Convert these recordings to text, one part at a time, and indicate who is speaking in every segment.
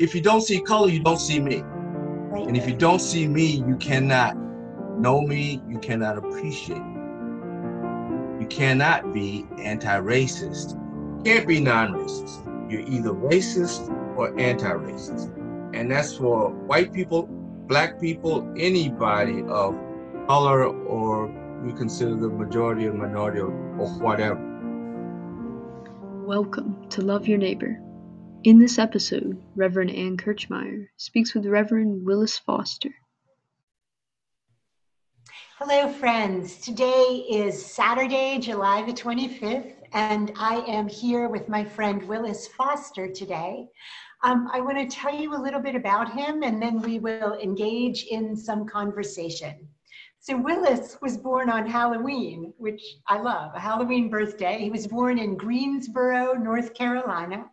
Speaker 1: if you don't see color, you don't see me.
Speaker 2: Right.
Speaker 1: And if you don't see me, you cannot know me, you cannot appreciate me. You cannot be anti-racist. You can't be non-racist. You're either racist or anti-racist. And that's for white people, black people, anybody of color or you consider the majority or minority or, or whatever.
Speaker 3: Welcome to Love Your Neighbor. In this episode, Reverend Ann Kirchmeyer speaks with Reverend Willis Foster.
Speaker 2: Hello, friends. Today is Saturday, July the 25th, and I am here with my friend Willis Foster today. Um, I want to tell you a little bit about him, and then we will engage in some conversation. So Willis was born on Halloween, which I love, a Halloween birthday. He was born in Greensboro, North Carolina.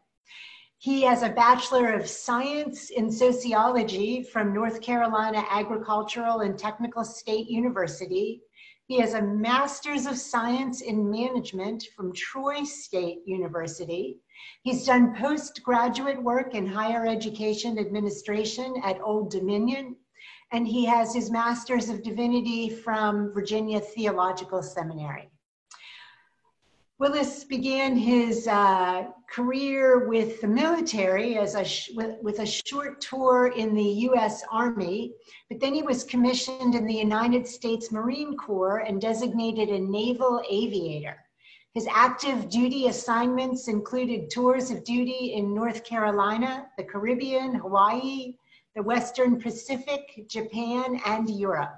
Speaker 2: He has a Bachelor of Science in Sociology from North Carolina Agricultural and Technical State University. He has a Master's of Science in Management from Troy State University. He's done postgraduate work in higher education administration at Old Dominion and he has his Master's of Divinity from Virginia Theological Seminary. Willis began his uh, career with the military as a with, with, a short tour in the U.S. Army, but then he was commissioned in the United States Marine Corps and designated a naval aviator. His active duty assignments included tours of duty in North Carolina, the Caribbean, Hawaii, the Western Pacific, Japan, and Europe.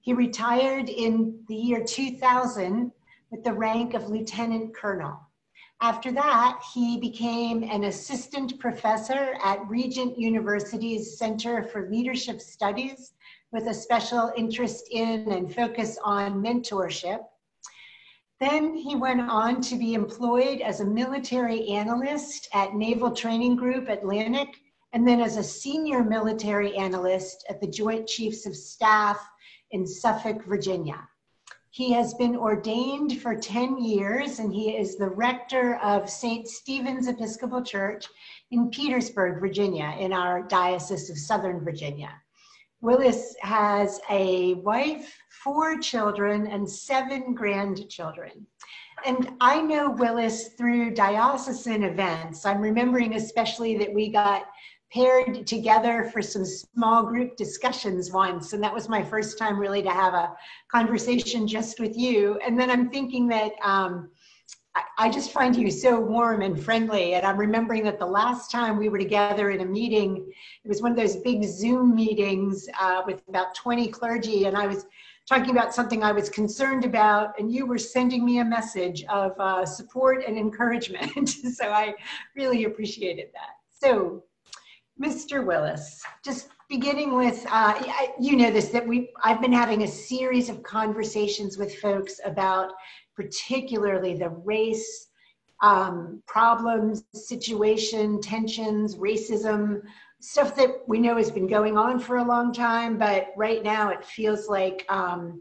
Speaker 2: He retired in the year 2000 with the rank of lieutenant colonel. After that, he became an assistant professor at Regent University's Center for Leadership Studies with a special interest in and focus on mentorship. Then he went on to be employed as a military analyst at Naval Training Group Atlantic and then as a senior military analyst at the Joint Chiefs of Staff in Suffolk, Virginia. He has been ordained for 10 years and he is the rector of St. Stephen's Episcopal Church in Petersburg, Virginia, in our Diocese of Southern Virginia. Willis has a wife, four children, and seven grandchildren. And I know Willis through diocesan events. I'm remembering especially that we got paired together for some small group discussions once. And that was my first time really to have a conversation just with you. And then I'm thinking that um, I, I just find you so warm and friendly. And I'm remembering that the last time we were together in a meeting, it was one of those big Zoom meetings uh, with about 20 clergy. And I was talking about something I was concerned about, and you were sending me a message of uh, support and encouragement. so I really appreciated that. So Mr. Willis, just beginning with, uh, you know this, that we, I've been having a series of conversations with folks about particularly the race um, problems, situation, tensions, racism, stuff that we know has been going on for a long time, but right now it feels like um,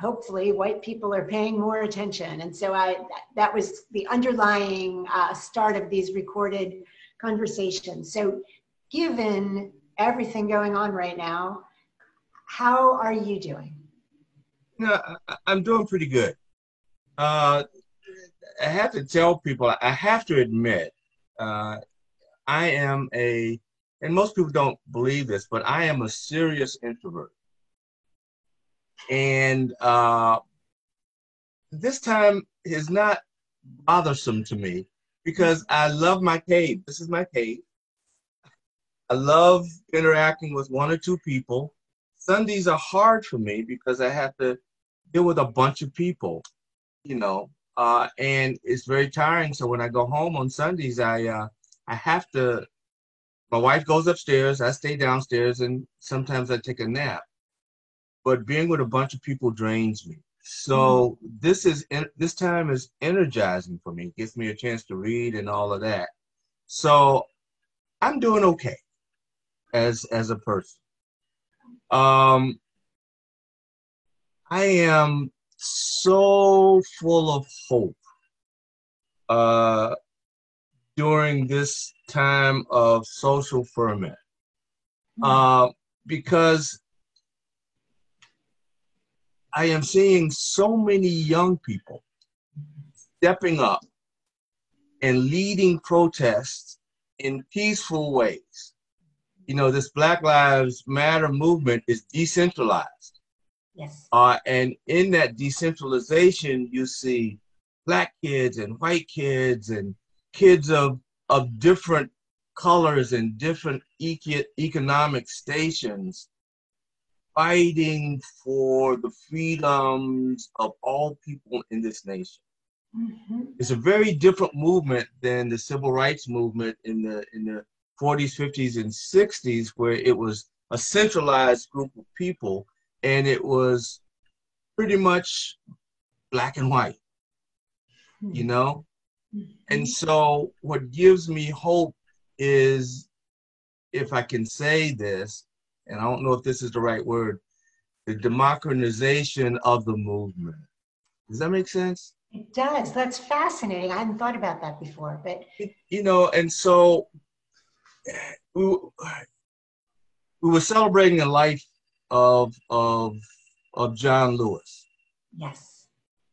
Speaker 2: hopefully white people are paying more attention. And so I, that was the underlying uh, start of these recorded conversation. So, given everything going on right now, how are you doing?
Speaker 1: Yeah, I'm doing pretty good. Uh, I have to tell people, I have to admit, uh, I am a, and most people don't believe this, but I am a serious introvert. And uh, this time is not bothersome to me because I love my cave. This is my cave. I love interacting with one or two people. Sundays are hard for me because I have to deal with a bunch of people, you know, uh, and it's very tiring. So when I go home on Sundays, I uh, I have to. My wife goes upstairs. I stay downstairs, and sometimes I take a nap. But being with a bunch of people drains me. So this is this time is energizing for me. It gives me a chance to read and all of that. So I'm doing okay as as a person. Um, I am so full of hope. Uh, during this time of social ferment.
Speaker 2: Hmm.
Speaker 1: Uh, because I am seeing so many young people stepping up and leading protests in peaceful ways. You know, this Black Lives Matter movement is decentralized.
Speaker 2: Yes.
Speaker 1: Uh, and in that decentralization, you see black kids and white kids and kids of, of different colors and different eco- economic stations fighting for the freedoms of all people in this nation.
Speaker 2: Mhm.
Speaker 1: It's a very different movement than the civil rights movement in the in the 40s, 50s, and 60s, where it was a centralized group of people and it was pretty much black and white, you know? And so, what gives me hope is if I can say this, and I don't know if this is the right word, the democratization of the movement. Does that make sense?
Speaker 2: It does. That's fascinating. I hadn't thought about that before, but
Speaker 1: You know, and so we, we were celebrating the life of, of, of John Lewis.
Speaker 2: yes.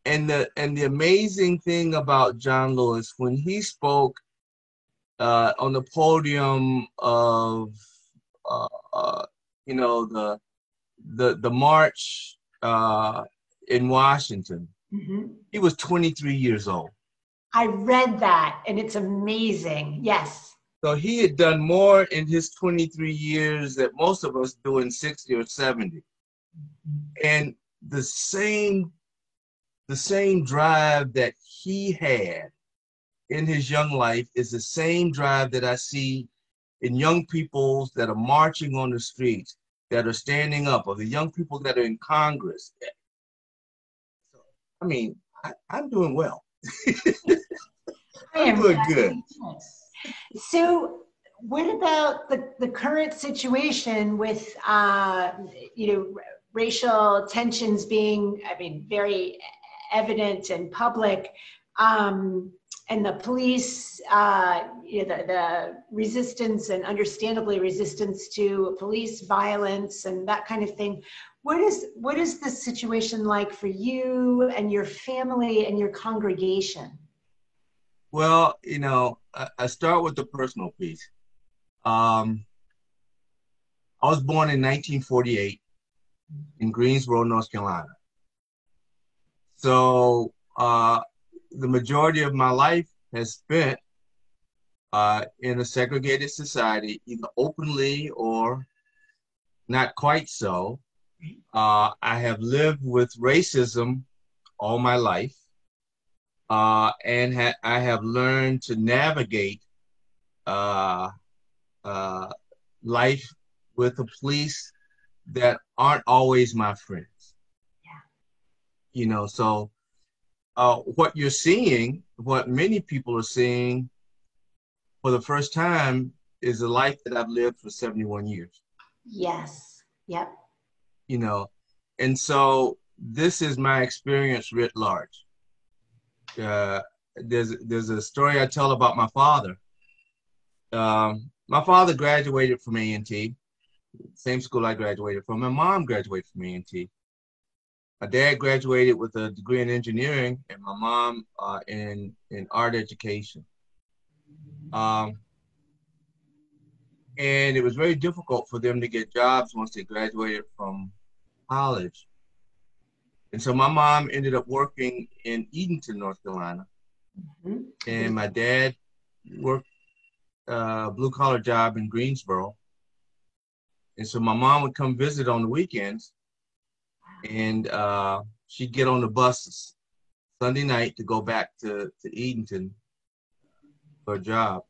Speaker 1: and the and the amazing thing about John Lewis when he spoke uh, on the podium of uh, uh, you know the the the march uh, in Washington,
Speaker 2: Mhm.
Speaker 1: he was 23 years old.
Speaker 2: I read that and it's amazing. Yes.
Speaker 1: So he had done more in his 23 years that most of us do in 60 or 70. And the same the same drive that he had in his young life is the same drive that I see in young people that are marching on the streets, that are standing up, or the young people that are in Congress. I mean, I, I'm doing well.
Speaker 2: I am
Speaker 1: Good.
Speaker 2: So, what about the, the current situation with, uh, you know, racial tensions being, I mean, very evident and public, um, and the police, uh, you know, the, the resistance and understandably resistance to police violence and that kind of thing. What is what is the situation like for you and your family and your congregation?
Speaker 1: Well, you know, I, I start with the personal piece. Um, I was born in 1948 in Greensboro, North Carolina. So uh, the majority of my life has spent uh, in a segregated society, either openly or not quite so. Uh, I have lived with racism all my life uh, and ha- I have learned to navigate uh, uh, life with the police that aren't always my friends.
Speaker 2: Yeah.
Speaker 1: You know, so uh, what you're seeing, what many people are seeing for the first time, is a life that I've lived for 71 years.
Speaker 2: Yes. Yep.
Speaker 1: You know, and so this is my experience writ large uh, there's there's a story I tell about my father. Um, my father graduated from A and T, same school I graduated from. My mom graduated from A and T. My dad graduated with a degree in engineering, and my mom uh, in in art education. Um, and it was very difficult for them to get jobs once they graduated from college. And so my mom ended up working in Edenton, North Carolina,
Speaker 2: Mhm.
Speaker 1: and my dad worked uh, a blue collar job in Greensboro. And so my mom would come visit on the weekends, and uh, she'd get on the bus Sunday night to go back to, to Edenton for a job.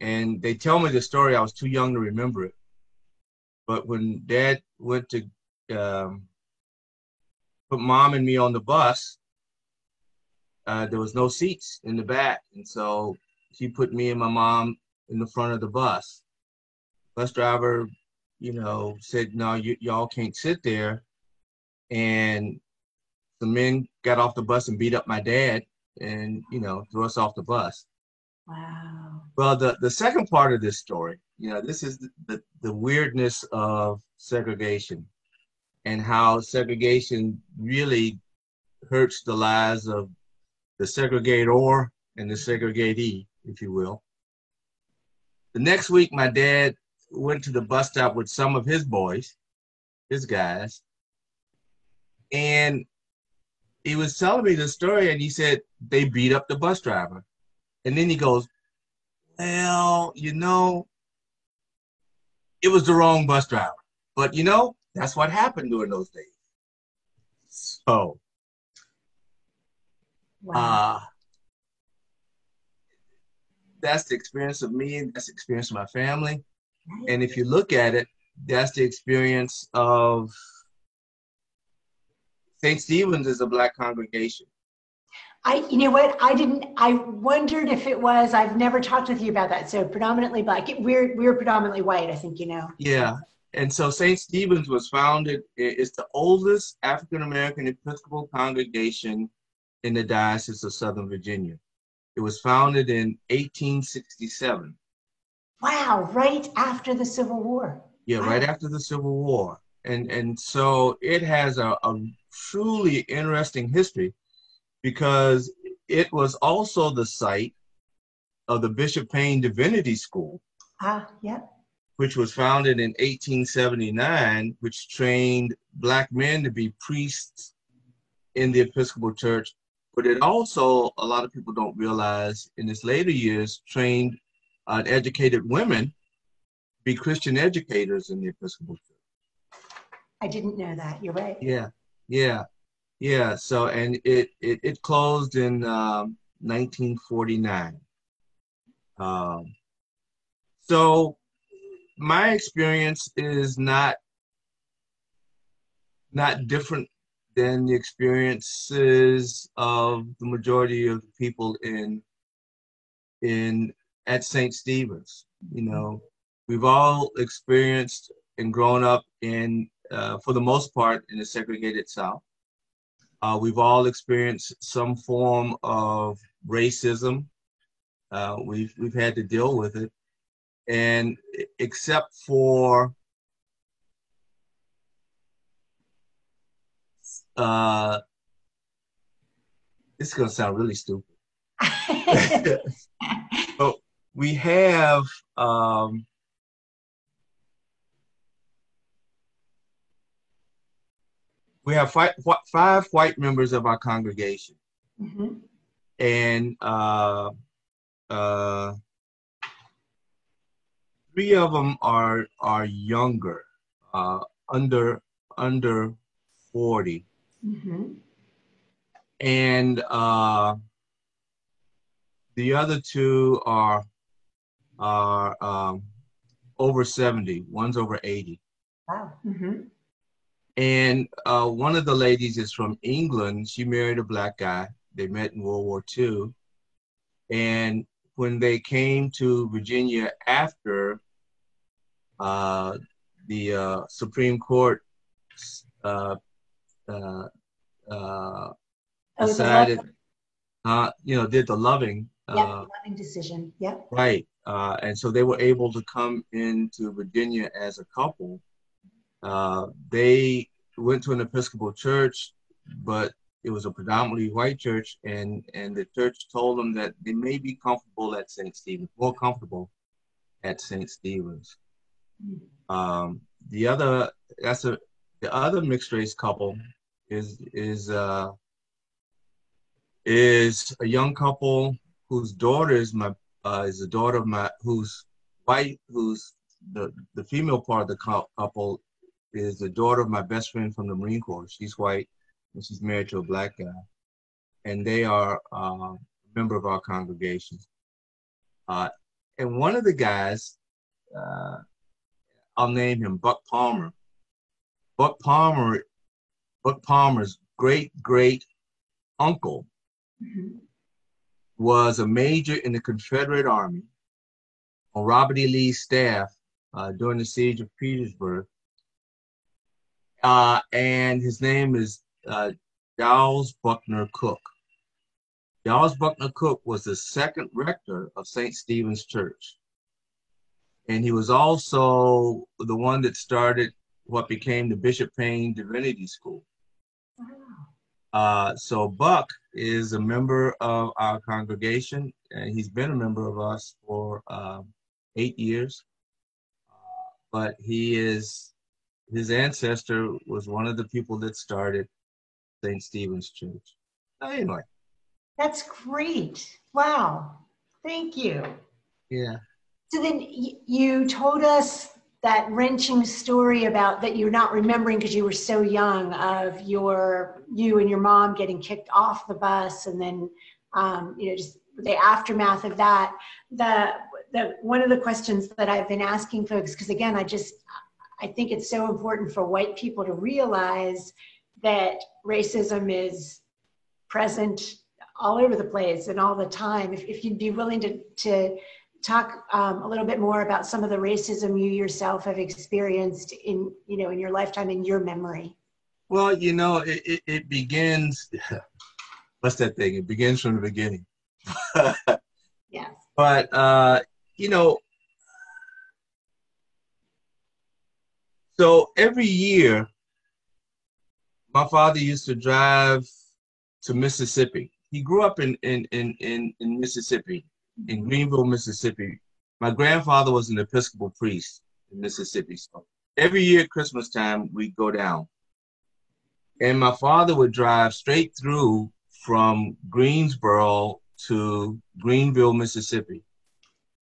Speaker 1: And they tell me the story. I was too young to remember it. But when dad went to um, put mom and me on the bus, uh, there was no seats in the back. And so she put me and my mom in the front of the bus. Bus driver, you know, said, no, y'all can't sit there. And the men got off the bus and beat up my dad and, you know, threw us off the bus.
Speaker 2: Wow.
Speaker 1: Well, the, the second part of this story, you know, this is the, the, the weirdness of segregation and how segregation really hurts the lives of the segregator and the segregatee, if you will. The next week, my dad went to the bus stop with some of his boys, his guys, and he was telling me the story, and he said they beat up the bus driver. And then he goes, Well, you know, it was the wrong bus driver. But you know, that's what happened during those days. So,
Speaker 2: Wow.
Speaker 1: uh, that's the experience of me, and that's the experience of my family. And if you look at it, that's the experience of St. Stephen's is a black congregation.
Speaker 2: I, you know what? I didn't. I wondered if it was. I've never talked with you about that. So predominantly black. We're we're predominantly white. I think you know.
Speaker 1: Yeah. And so St. Stephen's was founded, it's the oldest African American Episcopal congregation in the Diocese of Southern Virginia. It was founded in 1867.
Speaker 2: Wow! Right after the Civil War.
Speaker 1: Yeah, right after the Civil War. And and so it has a, a truly interesting history because it was also the site of the Bishop Payne Divinity School,
Speaker 2: Ah, yep.
Speaker 1: which was founded in 1879, which trained black men to be priests in the Episcopal Church. But it also, a lot of people don't realize, in its later years, trained uh, educated women to be Christian educators in the Episcopal Church.
Speaker 2: I didn't know that. You're right.
Speaker 1: Yeah, yeah, yeah. So, and it it, it closed in um, 1949. Um, so, my experience is not not different than the experiences of the majority of the people in in at St. Stephen's. You know, we've all experienced and grown up in, uh, for the most part, in a segregated South. Uh, we've all experienced some form of racism. Uh, we've we've had to deal with it, and except for uh, this is gonna sound really stupid. but we have um, we have five, five white members of our congregation,
Speaker 2: Mhm.
Speaker 1: and uh, uh, three of them are are younger, uh, under under forty,
Speaker 2: Mhm.
Speaker 1: and uh, the other two are are um, over 70 one's over 80
Speaker 2: Wow. Mhm.
Speaker 1: And uh, one of the ladies is from england she married a black guy they met in world war ii and when they came to virginia after uh, the uh, supreme court uh, uh, uh,
Speaker 2: Oh,
Speaker 1: decided uh, you know did the loving
Speaker 2: Yep.
Speaker 1: uh,
Speaker 2: loving decision. Yep.
Speaker 1: Right. Uh, and so they were able to come into Virginia as a couple. Uh, they went to an Episcopal church, but it was a predominantly white church, and, and the church told them that they may be comfortable at St. Stephen's, more comfortable at St. Stephen's. Um, the other, that's a, the other mixed race couple is is uh, is a young couple whose daughter is my uh, is the daughter of my who's white who's the the female part of the couple is the daughter of my best friend from the Marine Corps. She's white and she's married to a black guy, and they are uh, a member of our congregation. Uh, and one of the guys, uh, I'll name him Buck Palmer. Buck Palmer, Buck Palmer's great great uncle
Speaker 2: Mhm.
Speaker 1: was a major in the Confederate Army on Robert E. Lee's staff uh, during the siege of Petersburg. Uh, and his name is uh, Giles Buckner Cooke. Charles Buckner Cooke was the second rector of St. Stephen's Church. And he was also the one that started what became the Bishop Payne Divinity School. Uh, so Buck is a member of our congregation, and he's been a member of us for uh, eight years. Uh, but he is his ancestor was one of the people that started St. Stephen's Church. Anyway,
Speaker 2: that's great. Wow, thank you.
Speaker 1: Yeah.
Speaker 2: So then you told us that wrenching story about that you're not remembering because you were so young of your you and your mom getting kicked off the bus and then um, you know just the aftermath of that the the one of the questions that i've been asking folks because again i just i think it's so important for white people to realize that racism is present all over the place and all the time. If, if you'd be willing to to talk um, a little bit more about some of the racism you yourself have experienced in you know in your lifetime in your memory.
Speaker 1: Well you know it, it, it begins what's that thing? It begins from the beginning.
Speaker 2: Yes.
Speaker 1: But uh you know so every year my father used to drive to mississippi he grew up in in in in, in mississippi in Greenville, Mississippi. My grandfather was an Episcopal priest in Mississippi. So every year at Christmas time, we'd go down. And my father would drive straight through from Greensboro to Greenville, Mississippi.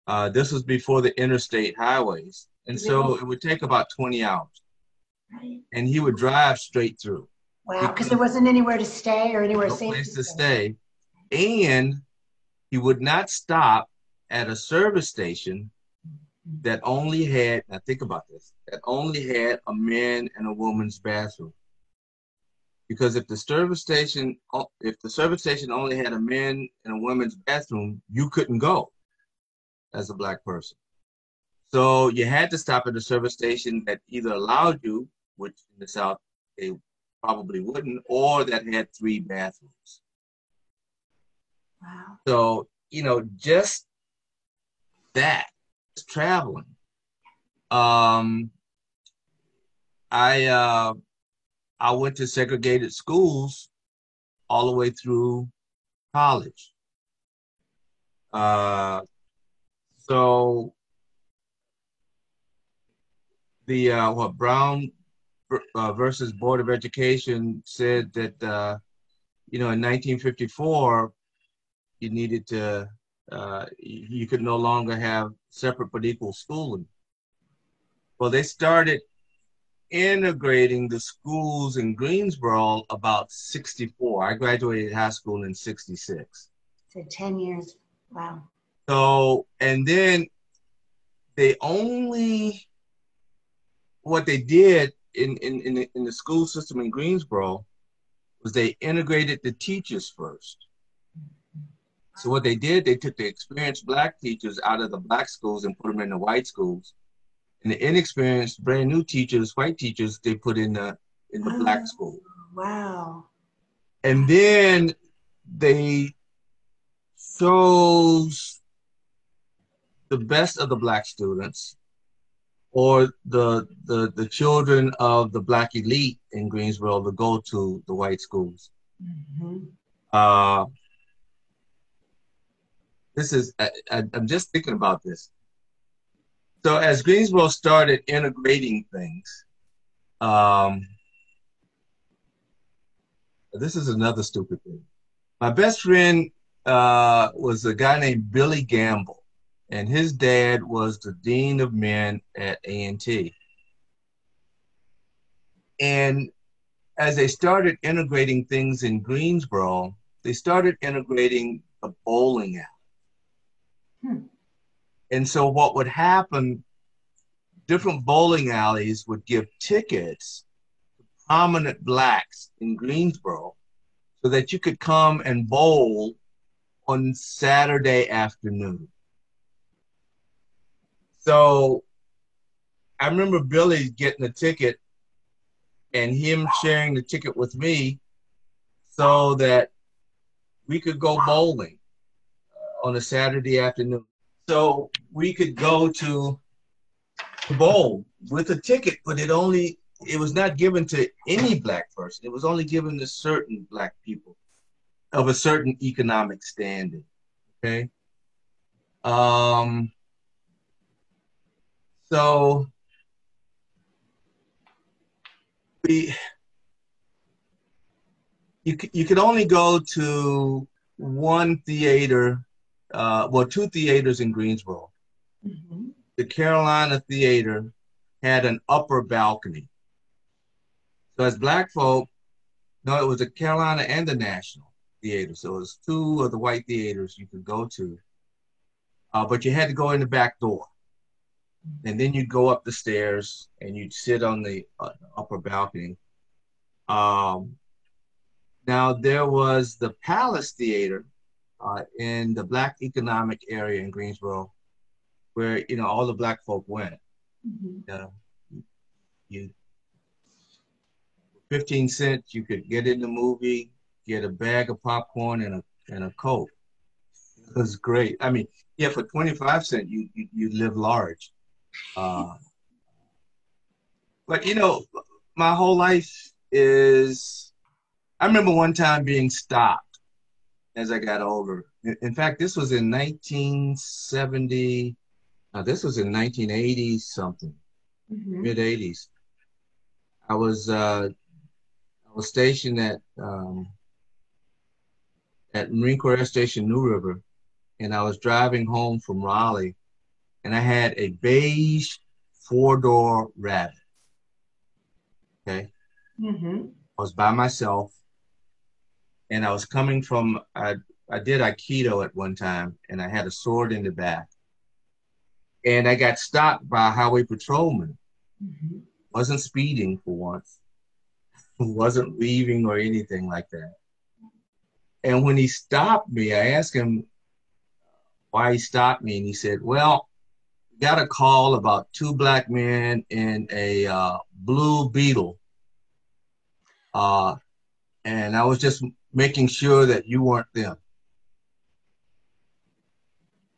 Speaker 1: Uh, this was before the interstate highways. And so it would take about 20 hours. And he would drive straight through.
Speaker 2: Wow, because there wasn't anywhere to stay or anywhere
Speaker 1: no
Speaker 2: safe
Speaker 1: place
Speaker 2: to
Speaker 1: to stay. And he would not stop at a service station that only had, now think about this, that only had a man and a woman's bathroom. Because if the service station, if the service station only had a man and a woman's bathroom, you couldn't go as a black person. So you had to stop at a service station that either allowed you, which in the South they probably wouldn't, or that had three bathrooms.
Speaker 2: Wow.
Speaker 1: So, you know, just that, just traveling. Um, I uh, I went to segregated schools all the way through college. Uh, so the uh, what Brown uh, versus Board of Education said that uh, you know in 1954 you needed to, uh, you could no longer have separate but equal schooling. Well, they started integrating the schools in Greensboro about 64. I graduated high school in 66.
Speaker 2: So 10 years. Wow.
Speaker 1: So, and then they only, what they did in, in, in, the, in the school system in Greensboro was they integrated the teachers first. So what they did, they took the experienced black teachers out of the black schools and put them in the white schools. And the inexperienced, brand new teachers, white teachers, they put in the in the oh, black school.
Speaker 2: Wow.
Speaker 1: And then they chose the best of the black students or the the the children of the black elite in Greensboro to go to the white schools. Mm-hmm. Uh, this is I, am just thinking about this. So as Greensboro started integrating things, um, this is another stupid thing. My best friend uh, was a guy named Billy Gamble, and his dad was the dean of men at A&T. And as they started integrating things in Greensboro, they started integrating the bowling alley. Hmm. And so what would happen, different bowling alleys would give tickets to prominent blacks in Greensboro so that you could come and bowl on Saturday afternoon. So I remember Billy getting a ticket and him sharing the ticket with me so that we could go bowling uh, on a Saturday afternoon. So we could go to, to bowl with a ticket, but it only it was not given to any black person. It was only given to certain black people of a certain economic standing. Okay. Um, so we you you could only go to one theater, uh, well, two theaters in Greensboro. Mm-hmm. The Carolina Theater had an upper balcony. So as black folk, no, it was the Carolina and the National Theater. So it was two of the white theaters you could go to. Uh, but you had to go in the back door. And then you'd go up the stairs and you'd sit on the uh, upper balcony. Um, now there was the Palace Theater uh, in the Black Economic Area in Greensboro, where you know all the black folk went. Mm-hmm. Uh, you 15 cents, you could get in the movie, get a bag of popcorn and a and a coke. It was great. I mean, yeah, for 25 cents, you you, you live large. Uh, but you know, my whole life is. I remember one time being stopped as I got older. In fact, this was in 1970. Now, this was in 1980 something, mm-hmm. mid 80s. I was uh, was stationed at um, at Marine Corps Air Station New River, and I was driving home from Raleigh, and I had a beige four door Rabbit. Okay, mm-hmm. I was by myself, and I was coming from I I did Aikido at one time, and I had a sword in the back, and I got stopped by a highway patrolman. Mm-hmm. Wasn't speeding for once wasn't leaving or anything like that. And when he stopped me, I asked him why he stopped me, and he said, "Well, got a call about two black men in a uh, blue Beetle, uh, and I was just making sure that you weren't them."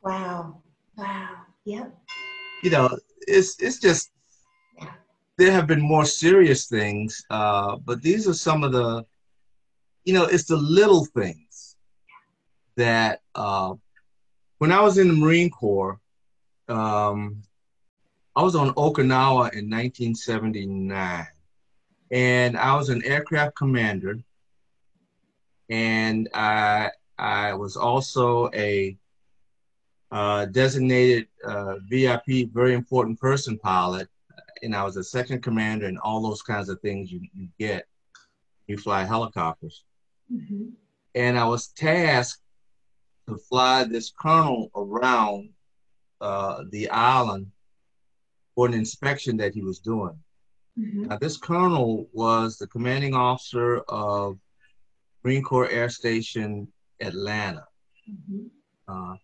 Speaker 2: Wow! Wow! Yep.
Speaker 1: You know, it's it's just there have been more serious things, uh, but these are some of the, you know, it's the little things that uh, when I was in the Marine Corps, um, I was on Okinawa in 1979, and I was an aircraft commander, and I I was also a uh, designated uh, VIP, very important person pilot and I was a second commander and all those kinds of things you, you get. You fly helicopters. Mm-hmm. And I was tasked to fly this colonel around uh, the island for an inspection that he was doing. Mm-hmm. Now, this colonel was the commanding officer of Marine Corps Air Station Atlanta. Mm-hmm. Uh,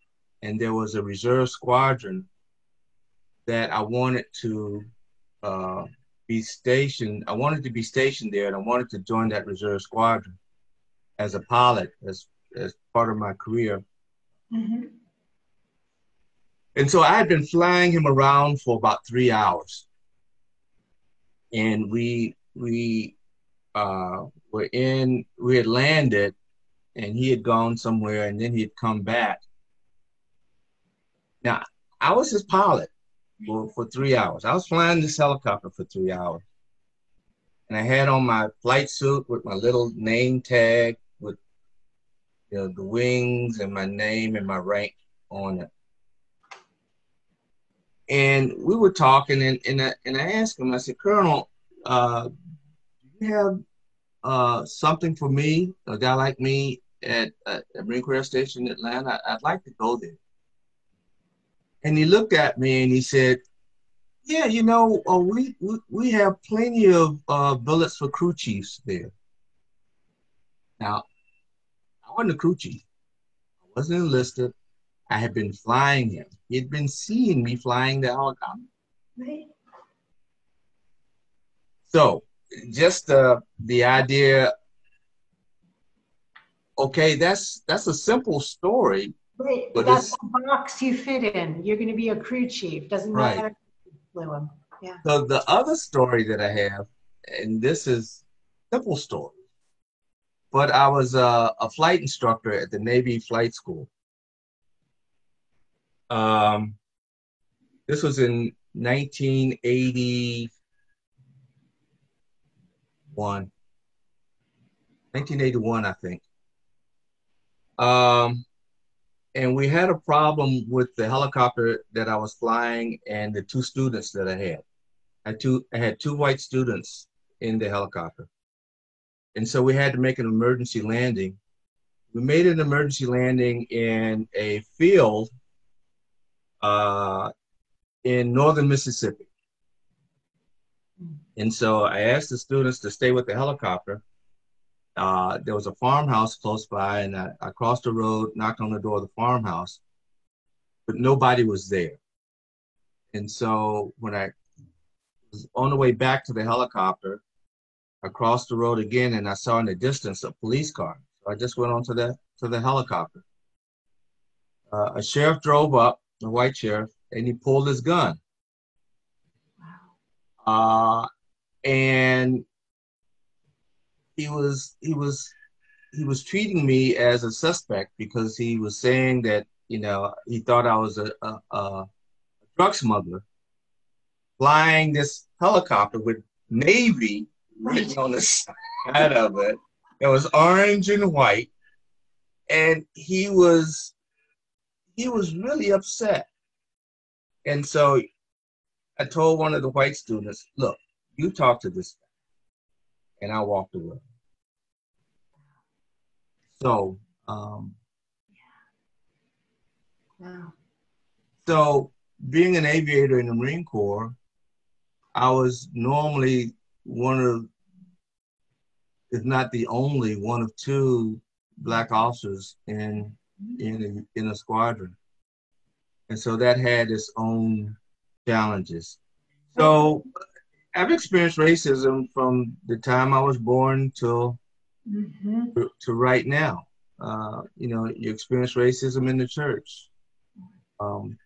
Speaker 1: and there was a reserve squadron that I wanted to uh, be stationed. I wanted to be stationed there, and I wanted to join that reserve squadron as a pilot, as as part of my career. Mm-hmm. And so I had been flying him around for about three hours, and we we uh, were in. We had landed, and he had gone somewhere, and then he had come back. Now I was his pilot, for, for three hours. I was flying this helicopter for three hours. And I had on my flight suit with my little name tag with you know, the wings and my name and my rank on it. And we were talking, and, and, I, and I asked him, I said, Colonel, uh, do you have uh, something for me, a guy like me at, at Marine Corps Station in Atlanta? I'd like to go there. And he looked at me and he said, yeah, you know, uh, we, we, we have plenty of uh, billets for crew chiefs there. Now, I wasn't a crew chief. I wasn't enlisted. I had been flying him. He had been seeing me flying the helicopter. Right. So, just uh, the idea okay, that's that's a simple story.
Speaker 2: Right,
Speaker 1: But
Speaker 2: that's the box you fit in. You're going to be a crew chief. Doesn't
Speaker 1: Right.
Speaker 2: matter. Yeah.
Speaker 1: So the other story that I have, and this is simple story, but I was a, a flight instructor at the Navy Flight School. Um, this was in 1981. 1981, I think. Um, and we had a problem with the helicopter that I was flying and the two students that I had. I two, I had two white students in the helicopter. And so we had to make an emergency landing. We made an emergency landing in a field uh, in northern Mississippi. And so I asked the students to stay with the helicopter. Uh, there was a farmhouse close by, and I, I crossed the road, knocked on the door of the farmhouse, but nobody was there. And so when I was on the way back to the helicopter, I crossed the road again, and I saw in the distance a police car. So I just went on to the to the helicopter. Uh, a sheriff drove up, a white sheriff, and he pulled his gun. Wow. Uh, and he was he was he was treating me as a suspect because he was saying that you know he thought I was a, a, a drug smuggler flying this helicopter with Navy written on the side of it. It was orange and white, and he was he was really upset. And so I told one of the white students, "Look, you talk to this guy," and I walked away. So, um,
Speaker 2: Wow.
Speaker 1: so being an aviator in the Marine Corps, I was normally one of, if not the only, one of two black officers in in a, in a squadron, and so that had its own challenges. So I've experienced racism from the time I was born till
Speaker 2: Mhm.
Speaker 1: to, to right now. Uh, you know, you experience racism in the church. Um,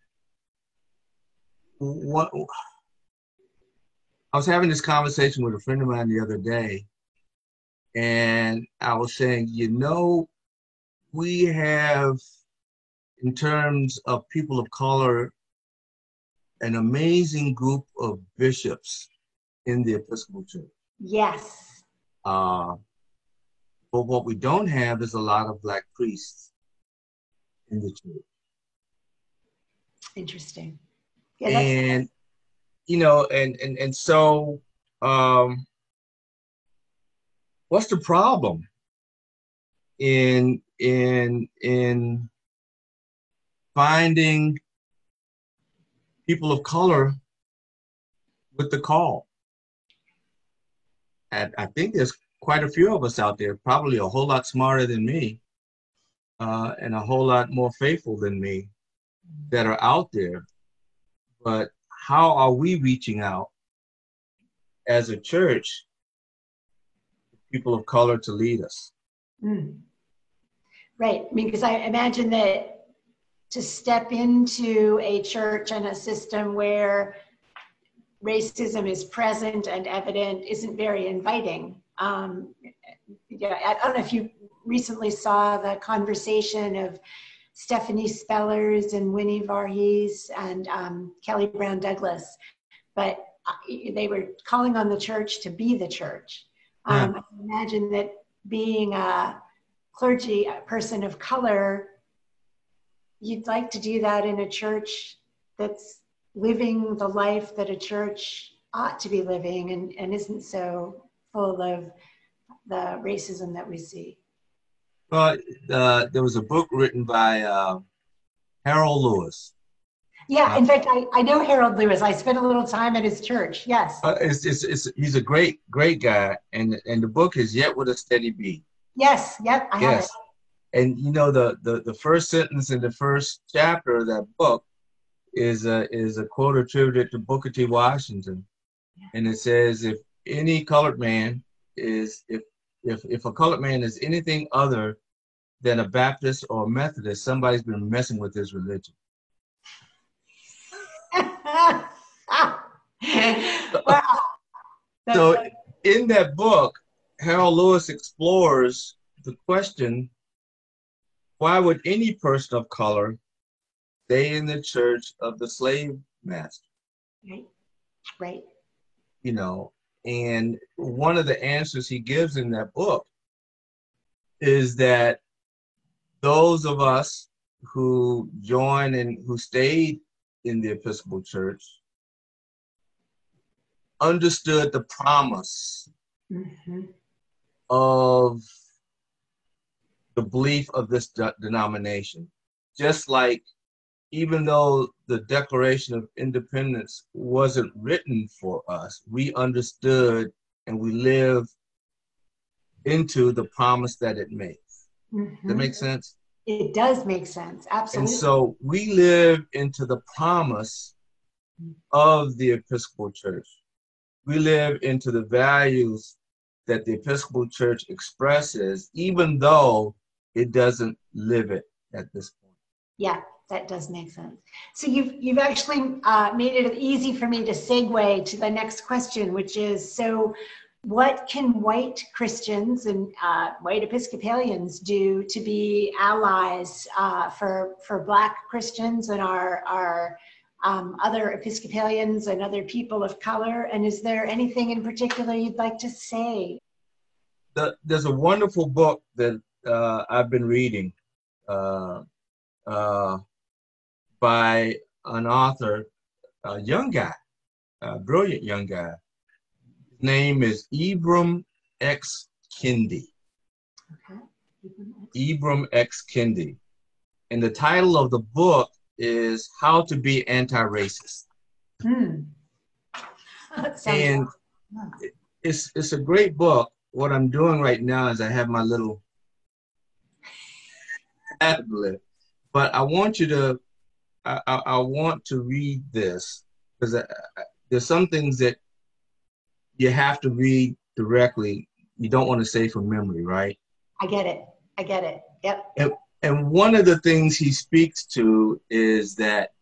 Speaker 1: what I was having this conversation with a friend of mine the other day, and I was saying, you know, we have, in terms of people of color, an amazing group of bishops in the Episcopal Church.
Speaker 2: Yes.
Speaker 1: Uh, but what we don't have is a lot of black priests in the church.
Speaker 2: Interesting. Yeah,
Speaker 1: and you know, and and and so um what's the problem in in in finding people of color with the call? And I think there's quite a few of us out there, probably a whole lot smarter than me, uh, and a whole lot more faithful than me, that are out there. But how are we reaching out as a church, people of color to lead us?
Speaker 2: Mm. Right. I mean, because I imagine that to step into a church and a system where racism is present and evident isn't very inviting. Um, yeah, I don't know if you recently saw the conversation of Stephanie Spellers and Winnie Varghese and um, Kelly Brown Douglas, but uh, they were calling on the church to be the church. Um, I imagine that being a clergy a person of color, you'd like to do that in a church that's living the life that a church ought to be living and, and isn't so full of the racism that we see.
Speaker 1: Well, uh, there was a book written by uh, Harold Lewis.
Speaker 2: Yeah, in fact, I, I know Harold Lewis. I spent a little time at his church. Yes.
Speaker 1: Uh, it's, it's, it's, he's a great, great guy, and and the book is Yet with a Steady Beat.
Speaker 2: Yes. Yep. I have
Speaker 1: Yes. And you know the, the the first sentence in the first chapter of that book is a is a quote attributed to Booker T. Washington, and it says, "If any colored man is if if if a colored man is anything other than a Baptist or a Methodist, somebody's been messing with his religion.
Speaker 2: wow.
Speaker 1: so in that book, Harold Lewis explores the question why would any person of color stay in the church of the slave master?
Speaker 2: Right. Right.
Speaker 1: You know, and one of the answers he gives in that book is that those of us who joined and who stayed in the Episcopal Church understood the promise mm-hmm. Of the belief of this de- denomination. Just like, even though the Declaration of Independence wasn't written for us, we understood and we live into the promise that it makes. Mm-hmm. That makes sense?
Speaker 2: It does make sense. Absolutely.
Speaker 1: And so we live into the promise of the Episcopal Church. We live into the values that the Episcopal Church expresses, even though it doesn't live it at this point.
Speaker 2: Yeah, that does make sense. So you've you've actually uh, made it easy for me to segue to the next question, which is so. What can white Christians and uh, white Episcopalians do to be allies uh, for for Black Christians and our our um, other Episcopalians and other people of color? And is there anything in particular you'd like to say?
Speaker 1: The, there's a wonderful book that uh, I've been reading uh, uh, by an author, a young guy, a brilliant young guy. His name is Ibram X. Kendi. Okay. Ibram X. Kendi. And the title of the book is How to Be Anti-Racist. Hmm. and it's, it's a great book. What I'm doing right now is I have my little tablet, but I want you to, I, I, I want to read this because there's some things that you have to read directly. You don't want to say from memory, right?
Speaker 2: I get it. I get it. Yep.
Speaker 1: And, and one of the things he speaks to is that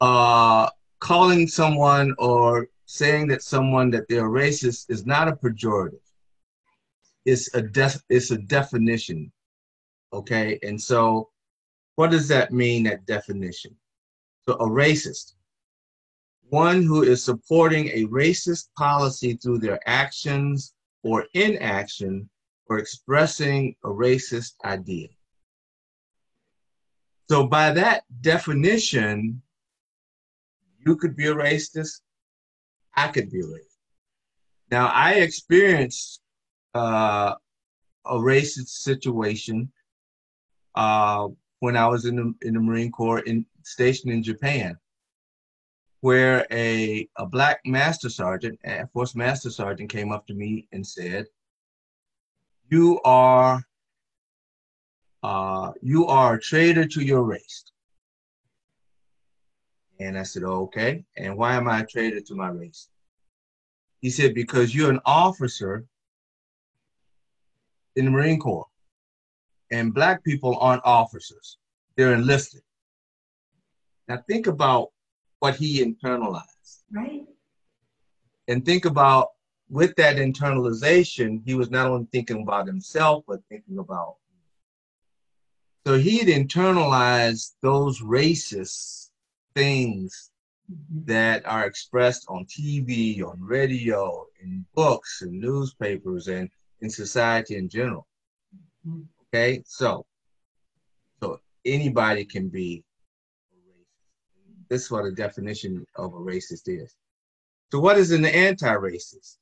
Speaker 1: uh, calling someone or saying that someone that they're racist is not a pejorative it's a def- it's a definition. Okay, and so what does that mean? That definition. So a racist, one who is supporting a racist policy through their actions or inaction or expressing a racist idea. So by that definition, you could be a racist, I could be a racist. Now I experienced uh, a racist situation uh, when I was in the, in the Marine Corps in, stationed in Japan, where a, a black master sergeant, Air Force master sergeant, came up to me and said, "You are uh, you are a traitor to your race." And I said, "Okay, and why am I a traitor to my race?" He said, "Because you're an officer in the Marine Corps. And black people aren't officers, they're enlisted. Now think about what he internalized.
Speaker 2: Right.
Speaker 1: And think about with that internalization, he was not only thinking about himself, but thinking about. So he had internalized those racist things that are expressed on TV, on radio, in books and newspapers, and in society in general. Okay, so so anybody can be racist. This is what a definition of a racist is. So what is an anti-racist?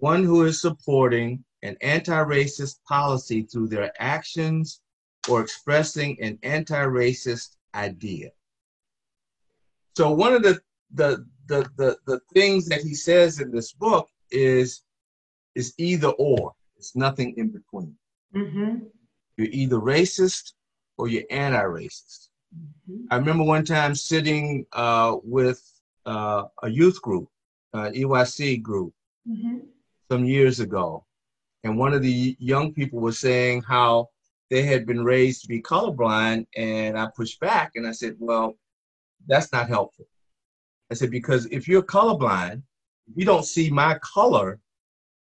Speaker 1: One who is supporting an anti-racist policy through their actions or expressing an anti-racist idea. So one of the the, the the the things that he says in this book is it's either or. It's nothing in between. Mm-hmm. You're either racist or you're anti-racist. Mm-hmm. I remember one time sitting uh, with uh, a youth group, uh, EYC group, mm-hmm. Some years ago, and one of the young people was saying how they had been raised to be colorblind, and I pushed back and I said, "Well, that's not helpful." I said because if you're colorblind, if you don't see my color,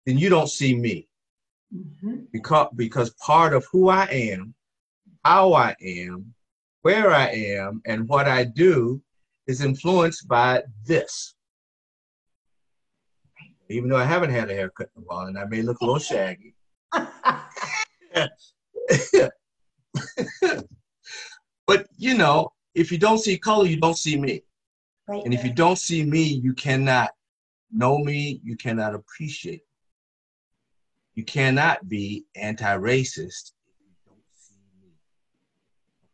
Speaker 1: then you don't see me. Mm-hmm. Because because part of who I am, how I am, where I am, and what I do is influenced by this. Even though I haven't had a haircut in a while and I may look a little shaggy. but you know, if you don't see color, you don't see me. Right. And if you don't see me, you cannot know me, you cannot appreciate me. You cannot be anti-racist if you don't see me.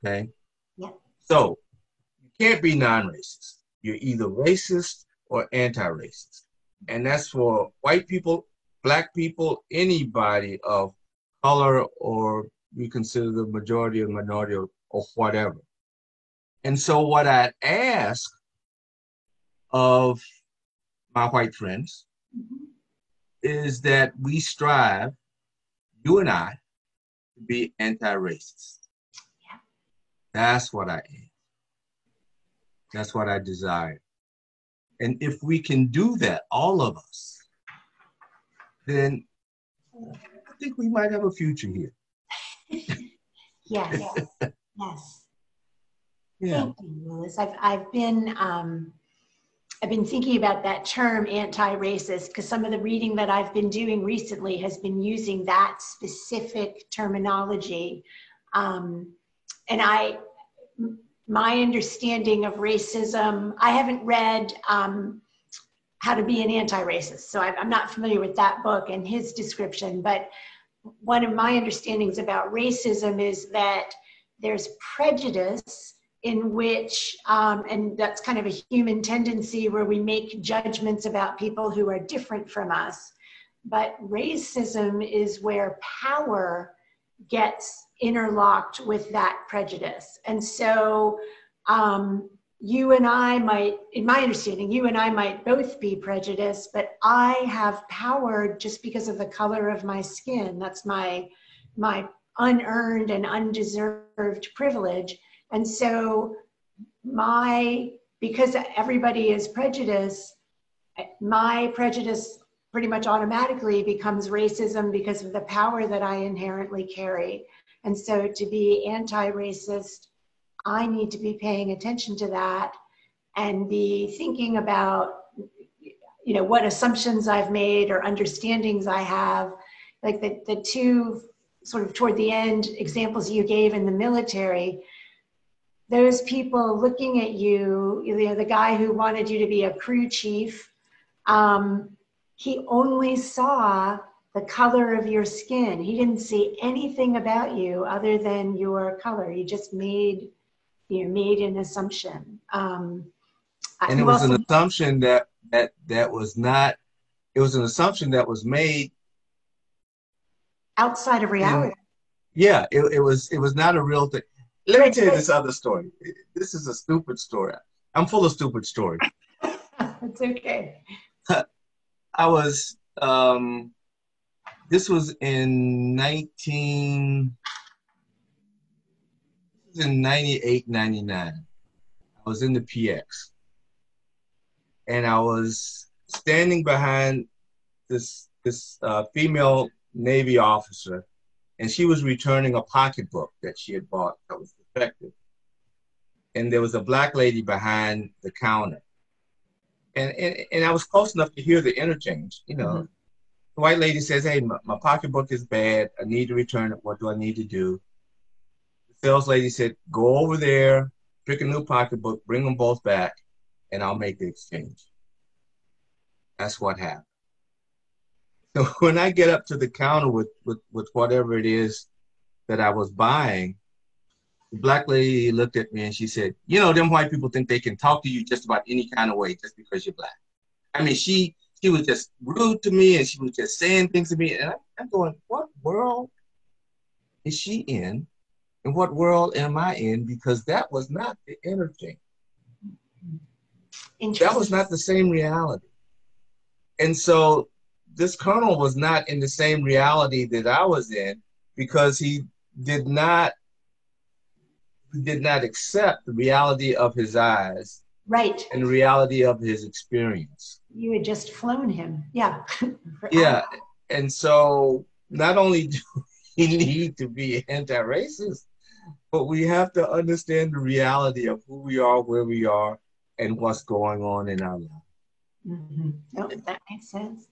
Speaker 1: Okay?
Speaker 2: Yeah.
Speaker 1: So you can't be non-racist. You're either racist or anti-racist. And that's for white people, black people, anybody of color or we consider the majority or minority or, or whatever. And so what I'd ask of my white friends mm-hmm. is that we strive, you and I, to be anti-racist. Yeah. That's what I am. That's what I desire. And if we can do that, all of us, then I think we might have a future here.
Speaker 2: yes. yes. Yeah. Thank you, Willis. I've I've been um, I've been thinking about that term anti-racist because some of the reading that I've been doing recently has been using that specific terminology. Um, and I, my understanding of racism, I haven't read um, How to Be an Anti-Racist, so I'm not familiar with that book and his description, but one of my understandings about racism is that there's prejudice in which, um, and that's kind of a human tendency where we make judgments about people who are different from us. But racism is where power gets interlocked with that prejudice. And so, um, you and I might, in my understanding, you and I might both be prejudiced, but I have power just because of the color of my skin. That's my my unearned and undeserved privilege. And so my because everybody is prejudiced, my prejudice pretty much automatically becomes racism because of the power that I inherently carry. And so to be anti-racist, I need to be paying attention to that and be thinking about you know what assumptions I've made or understandings I have. Like the, the two sort of toward the end examples you gave in the military, those people looking at you, you know, the guy who wanted you to be a crew chief, um, he only saw the color of your skin. He didn't see anything about you other than your color. He just made, you know, made an assumption. Um,
Speaker 1: and it was also, an assumption that that that was not. It was an assumption that was made
Speaker 2: outside of reality.
Speaker 1: yeah, it, it was. It was not a real thing. Let me tell you this other story. This is a stupid story. I'm full of stupid stories.
Speaker 2: it's okay.
Speaker 1: I was, um, this was in 19, in 98, 99. I was in the PX. And I was standing behind this, this uh, female Navy officer and she was returning a pocketbook that she had bought that was defective. And there was a black lady behind the counter. And, and, and I was close enough to hear the interchange, you know. Mm-hmm. White lady says, Hey, my, my pocketbook is bad. I need to return it. What do I need to do? The sales lady said, Go over there, pick a new pocketbook, bring them both back, and I'll make the exchange. That's what happened. So when I get up to the counter with, with, with whatever it is that I was buying, the black lady looked at me and she said, You know, them white people think they can talk to you just about any kind of way just because you're black. I mean, she she was just rude to me and she was just saying things to me. And I, I'm going, What world is she in? And what world am I in? Because that was not the interchange. That was not the same reality. And so this colonel was not in the same reality that I was in because he did not did not accept the reality of his eyes
Speaker 2: right
Speaker 1: and the reality of his experience.
Speaker 2: You had just flown him. Yeah.
Speaker 1: yeah. And so not only do we need to be anti-racist, but we have to understand the reality of who we are, where we are, and what's going on in our life.
Speaker 2: Mm-hmm. Oh, that makes sense.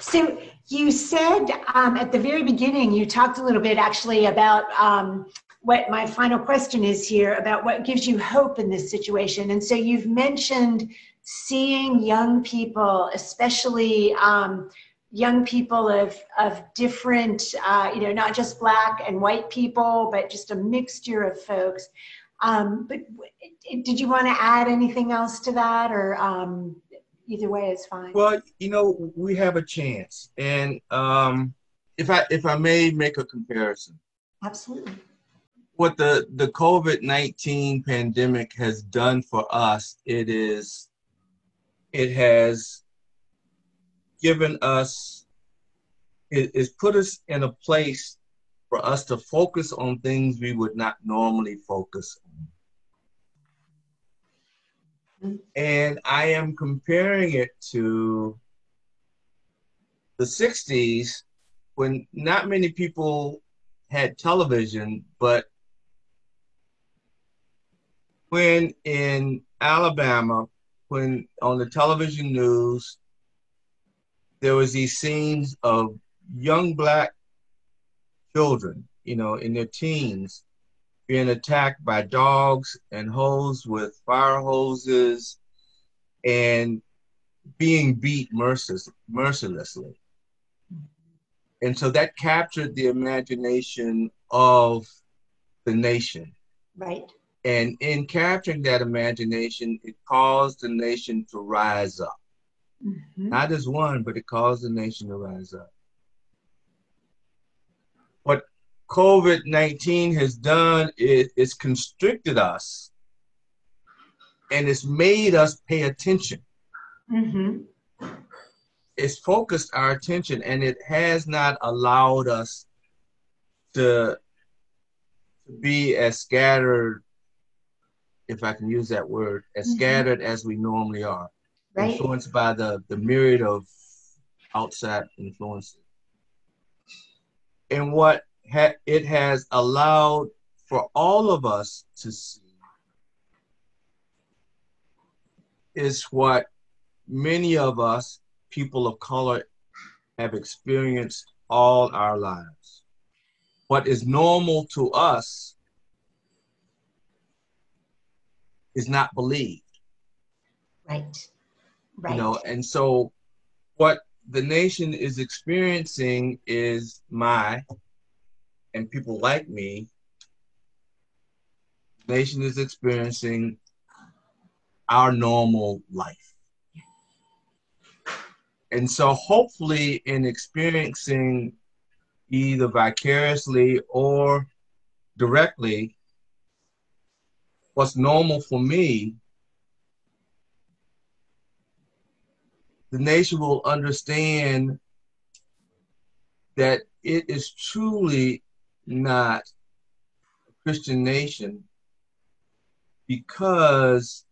Speaker 2: So you said um, at the very beginning, you talked a little bit actually about um, what my final question is here about what gives you hope in this situation. And so you've mentioned seeing young people, especially um, young people of, of different, uh, you know, not just black and white people, but just a mixture of folks. Um, but did you want to add anything else to that or um, either way is fine?
Speaker 1: Well, you know, we have a chance. And um, if I if I may make a comparison.
Speaker 2: Absolutely
Speaker 1: what the the COVID nineteen pandemic has done for us, it is it has given us it has put us in a place for us to focus on things we would not normally focus on. And I am comparing it to the 60s when not many people had television, but when in Alabama, when on the television news, there was these scenes of young black children, you know, in their teens, being attacked by dogs and hosed with fire hoses and being beat merciless, mercilessly. And so that captured the imagination of the nation.
Speaker 2: Right.
Speaker 1: And in capturing that imagination, it caused the nation to rise up. Mm-hmm. Not as one, but it caused the nation to rise up. What COVID 19 has done is it's constricted us and it's made us pay attention. Mm-hmm. It's focused our attention and it has not allowed us to, to be as scattered if I can use that word, as mm-hmm. scattered as we normally are, right. influenced by the, the myriad of outside influences. And what ha- it has allowed for all of us to see is what many of us, people of color, have experienced all our lives. What is normal to us is not believed.
Speaker 2: Right. Right.
Speaker 1: You know, and so what the nation is experiencing is my and people like me nation is experiencing our normal life. And so hopefully in experiencing either vicariously or directly what's normal for me, the nation will understand that it is truly not a Christian nation because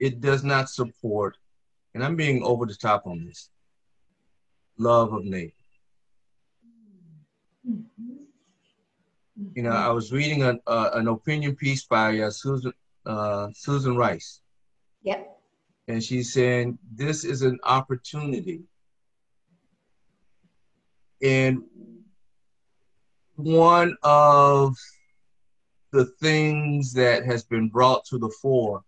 Speaker 1: it does not support, and I'm being over the top on this, love of neighbor. You know, I was reading an, uh, an opinion piece by uh, Susan uh, Susan Rice.
Speaker 2: Yep.
Speaker 1: And she's saying this is an opportunity. And one of the things that has been brought to the fore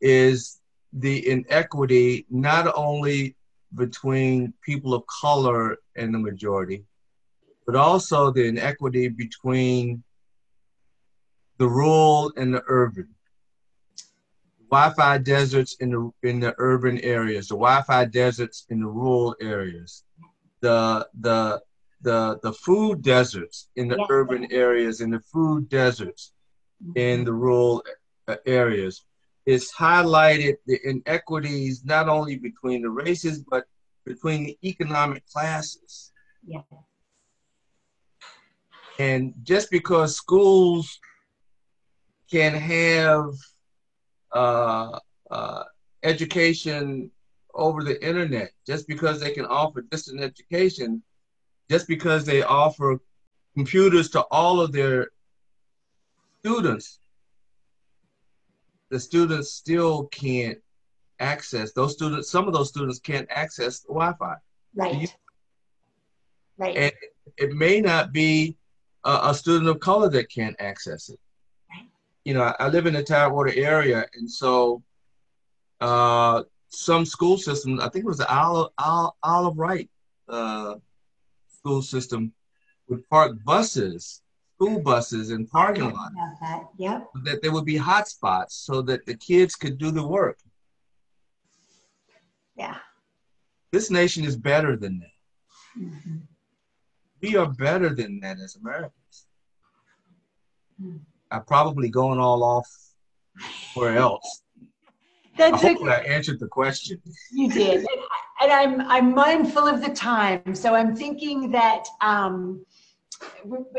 Speaker 1: is the inequity not only between people of color and the majority, but also the inequity between the rural and the urban. Wi-Fi deserts in the in the urban areas, the Wi-Fi deserts in the rural areas, the the the the food deserts in the urban areas, and the food deserts in the rural uh, areas. It's highlighted the inequities not only between the races but between the economic classes.
Speaker 2: Yeah.
Speaker 1: And just because schools can have uh, uh, education over the internet, just because they can offer distant education, just because they offer computers to all of their students, the students still can't access those students. Some of those students can't access the Wi-Fi.
Speaker 2: Right. Right.
Speaker 1: And it may not be a, a student of color that can't access it. You know, I, I live in the Tidewater area, and so uh, some school systems, I think it was the Isle of Wight uh, school system, would park buses, school buses, in parking lots.
Speaker 2: That. Yep.
Speaker 1: That there would be hot spots so that the kids could do the work.
Speaker 2: Yeah.
Speaker 1: This nation is better than that.
Speaker 2: Mhm.
Speaker 1: We are better than that as Americans.
Speaker 2: Hmm.
Speaker 1: I'm probably going all off where else. I
Speaker 2: That's
Speaker 1: hope
Speaker 2: okay.
Speaker 1: I answered the question.
Speaker 2: You did, and, and I'm I'm mindful of the time, so I'm thinking that um,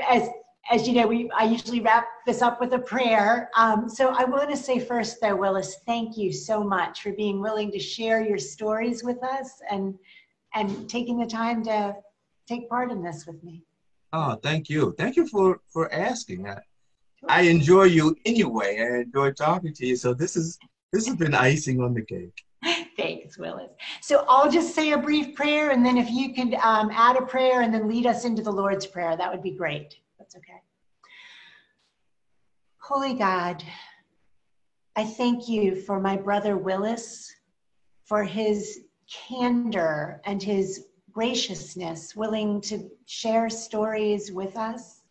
Speaker 2: as as you know, we I usually wrap this up with a prayer. Um, so I want to say first, though, Willis, thank you so much for being willing to share your stories with us and and taking the time to take part in this with me.
Speaker 1: Oh, thank you. Thank you for for asking. I, I enjoy you anyway. I enjoy talking to you. So this is this has been icing on the cake.
Speaker 2: Thanks, Willis. So I'll just say a brief prayer, and then if you could um, add a prayer and then lead us into the Lord's Prayer, that would be great. That's okay. Holy God, I thank you for my brother Willis, for his candor and his graciousness, willing to share stories with us.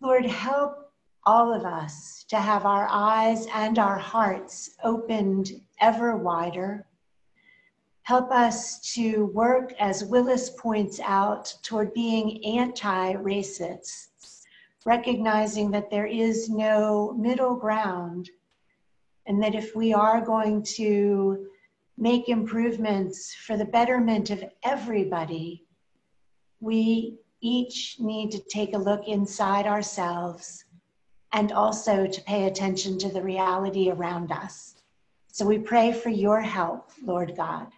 Speaker 2: Lord, help all of us to have our eyes and our hearts opened ever wider. Help us to work, as Willis points out, toward being anti racists, recognizing that there is no middle ground, and that if we are going to make improvements for the betterment of everybody, we each need to take a look inside ourselves and also to pay attention to the reality around us. So we pray for your help, Lord God.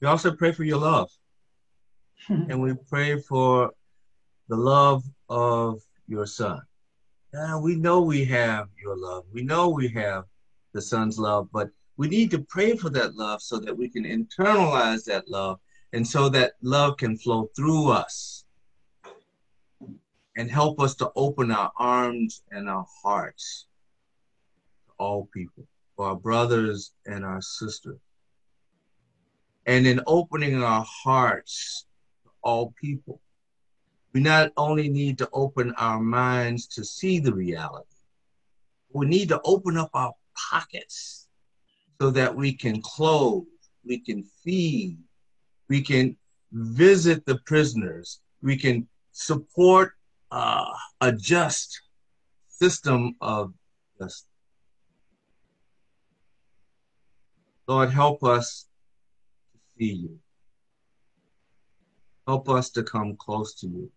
Speaker 1: We also pray for your love. and we pray for the love of your son. Yeah, we know we have your love. We know we have the son's love, but we need to pray for that love so that we can internalize that love and so that love can flow through us and help us to open our arms and our hearts to all people, our brothers and our sisters. And in opening our hearts to all people, we not only need to open our minds to see the reality, we need to open up our pockets so that we can clothe, we can feed, we can visit the prisoners, we can support uh, a just system of justice. Lord, help us to see you. Help us to come close to you.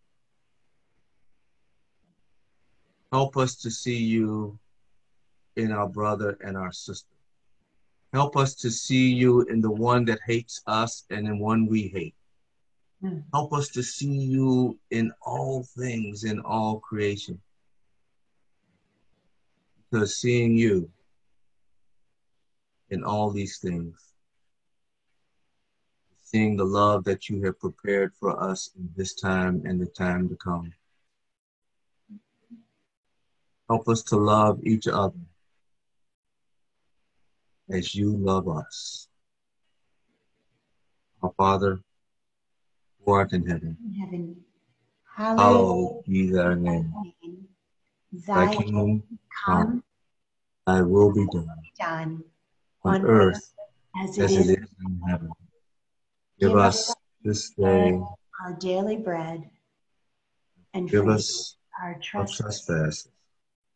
Speaker 1: Help us to see you in our brother and our sister. Help us to see you in the one that hates us and in one we hate.
Speaker 2: Mm.
Speaker 1: Help us to see you in all things, in all creation. Because seeing you in all these things, seeing the love that you have prepared for us in this time and the time to come. Help us to love each other as you love us. Our Father, who art in heaven,
Speaker 2: in heaven.
Speaker 1: hallowed
Speaker 2: Hallowed
Speaker 1: be thy name. Thy
Speaker 2: Thy
Speaker 1: kingdom
Speaker 2: come,
Speaker 1: thy will be done
Speaker 2: done
Speaker 1: on earth
Speaker 2: as
Speaker 1: as
Speaker 2: it
Speaker 1: it
Speaker 2: is
Speaker 1: in heaven. Give us this day,
Speaker 2: our daily bread and
Speaker 1: give us
Speaker 2: our trespasses,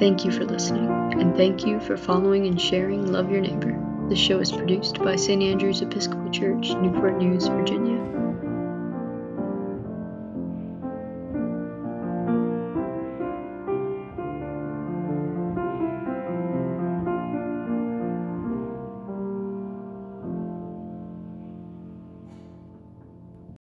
Speaker 3: Thank you for listening, and thank you for following and sharing Love Your Neighbor. The show is produced by St. Andrew's Episcopal Church, Newport News, Virginia.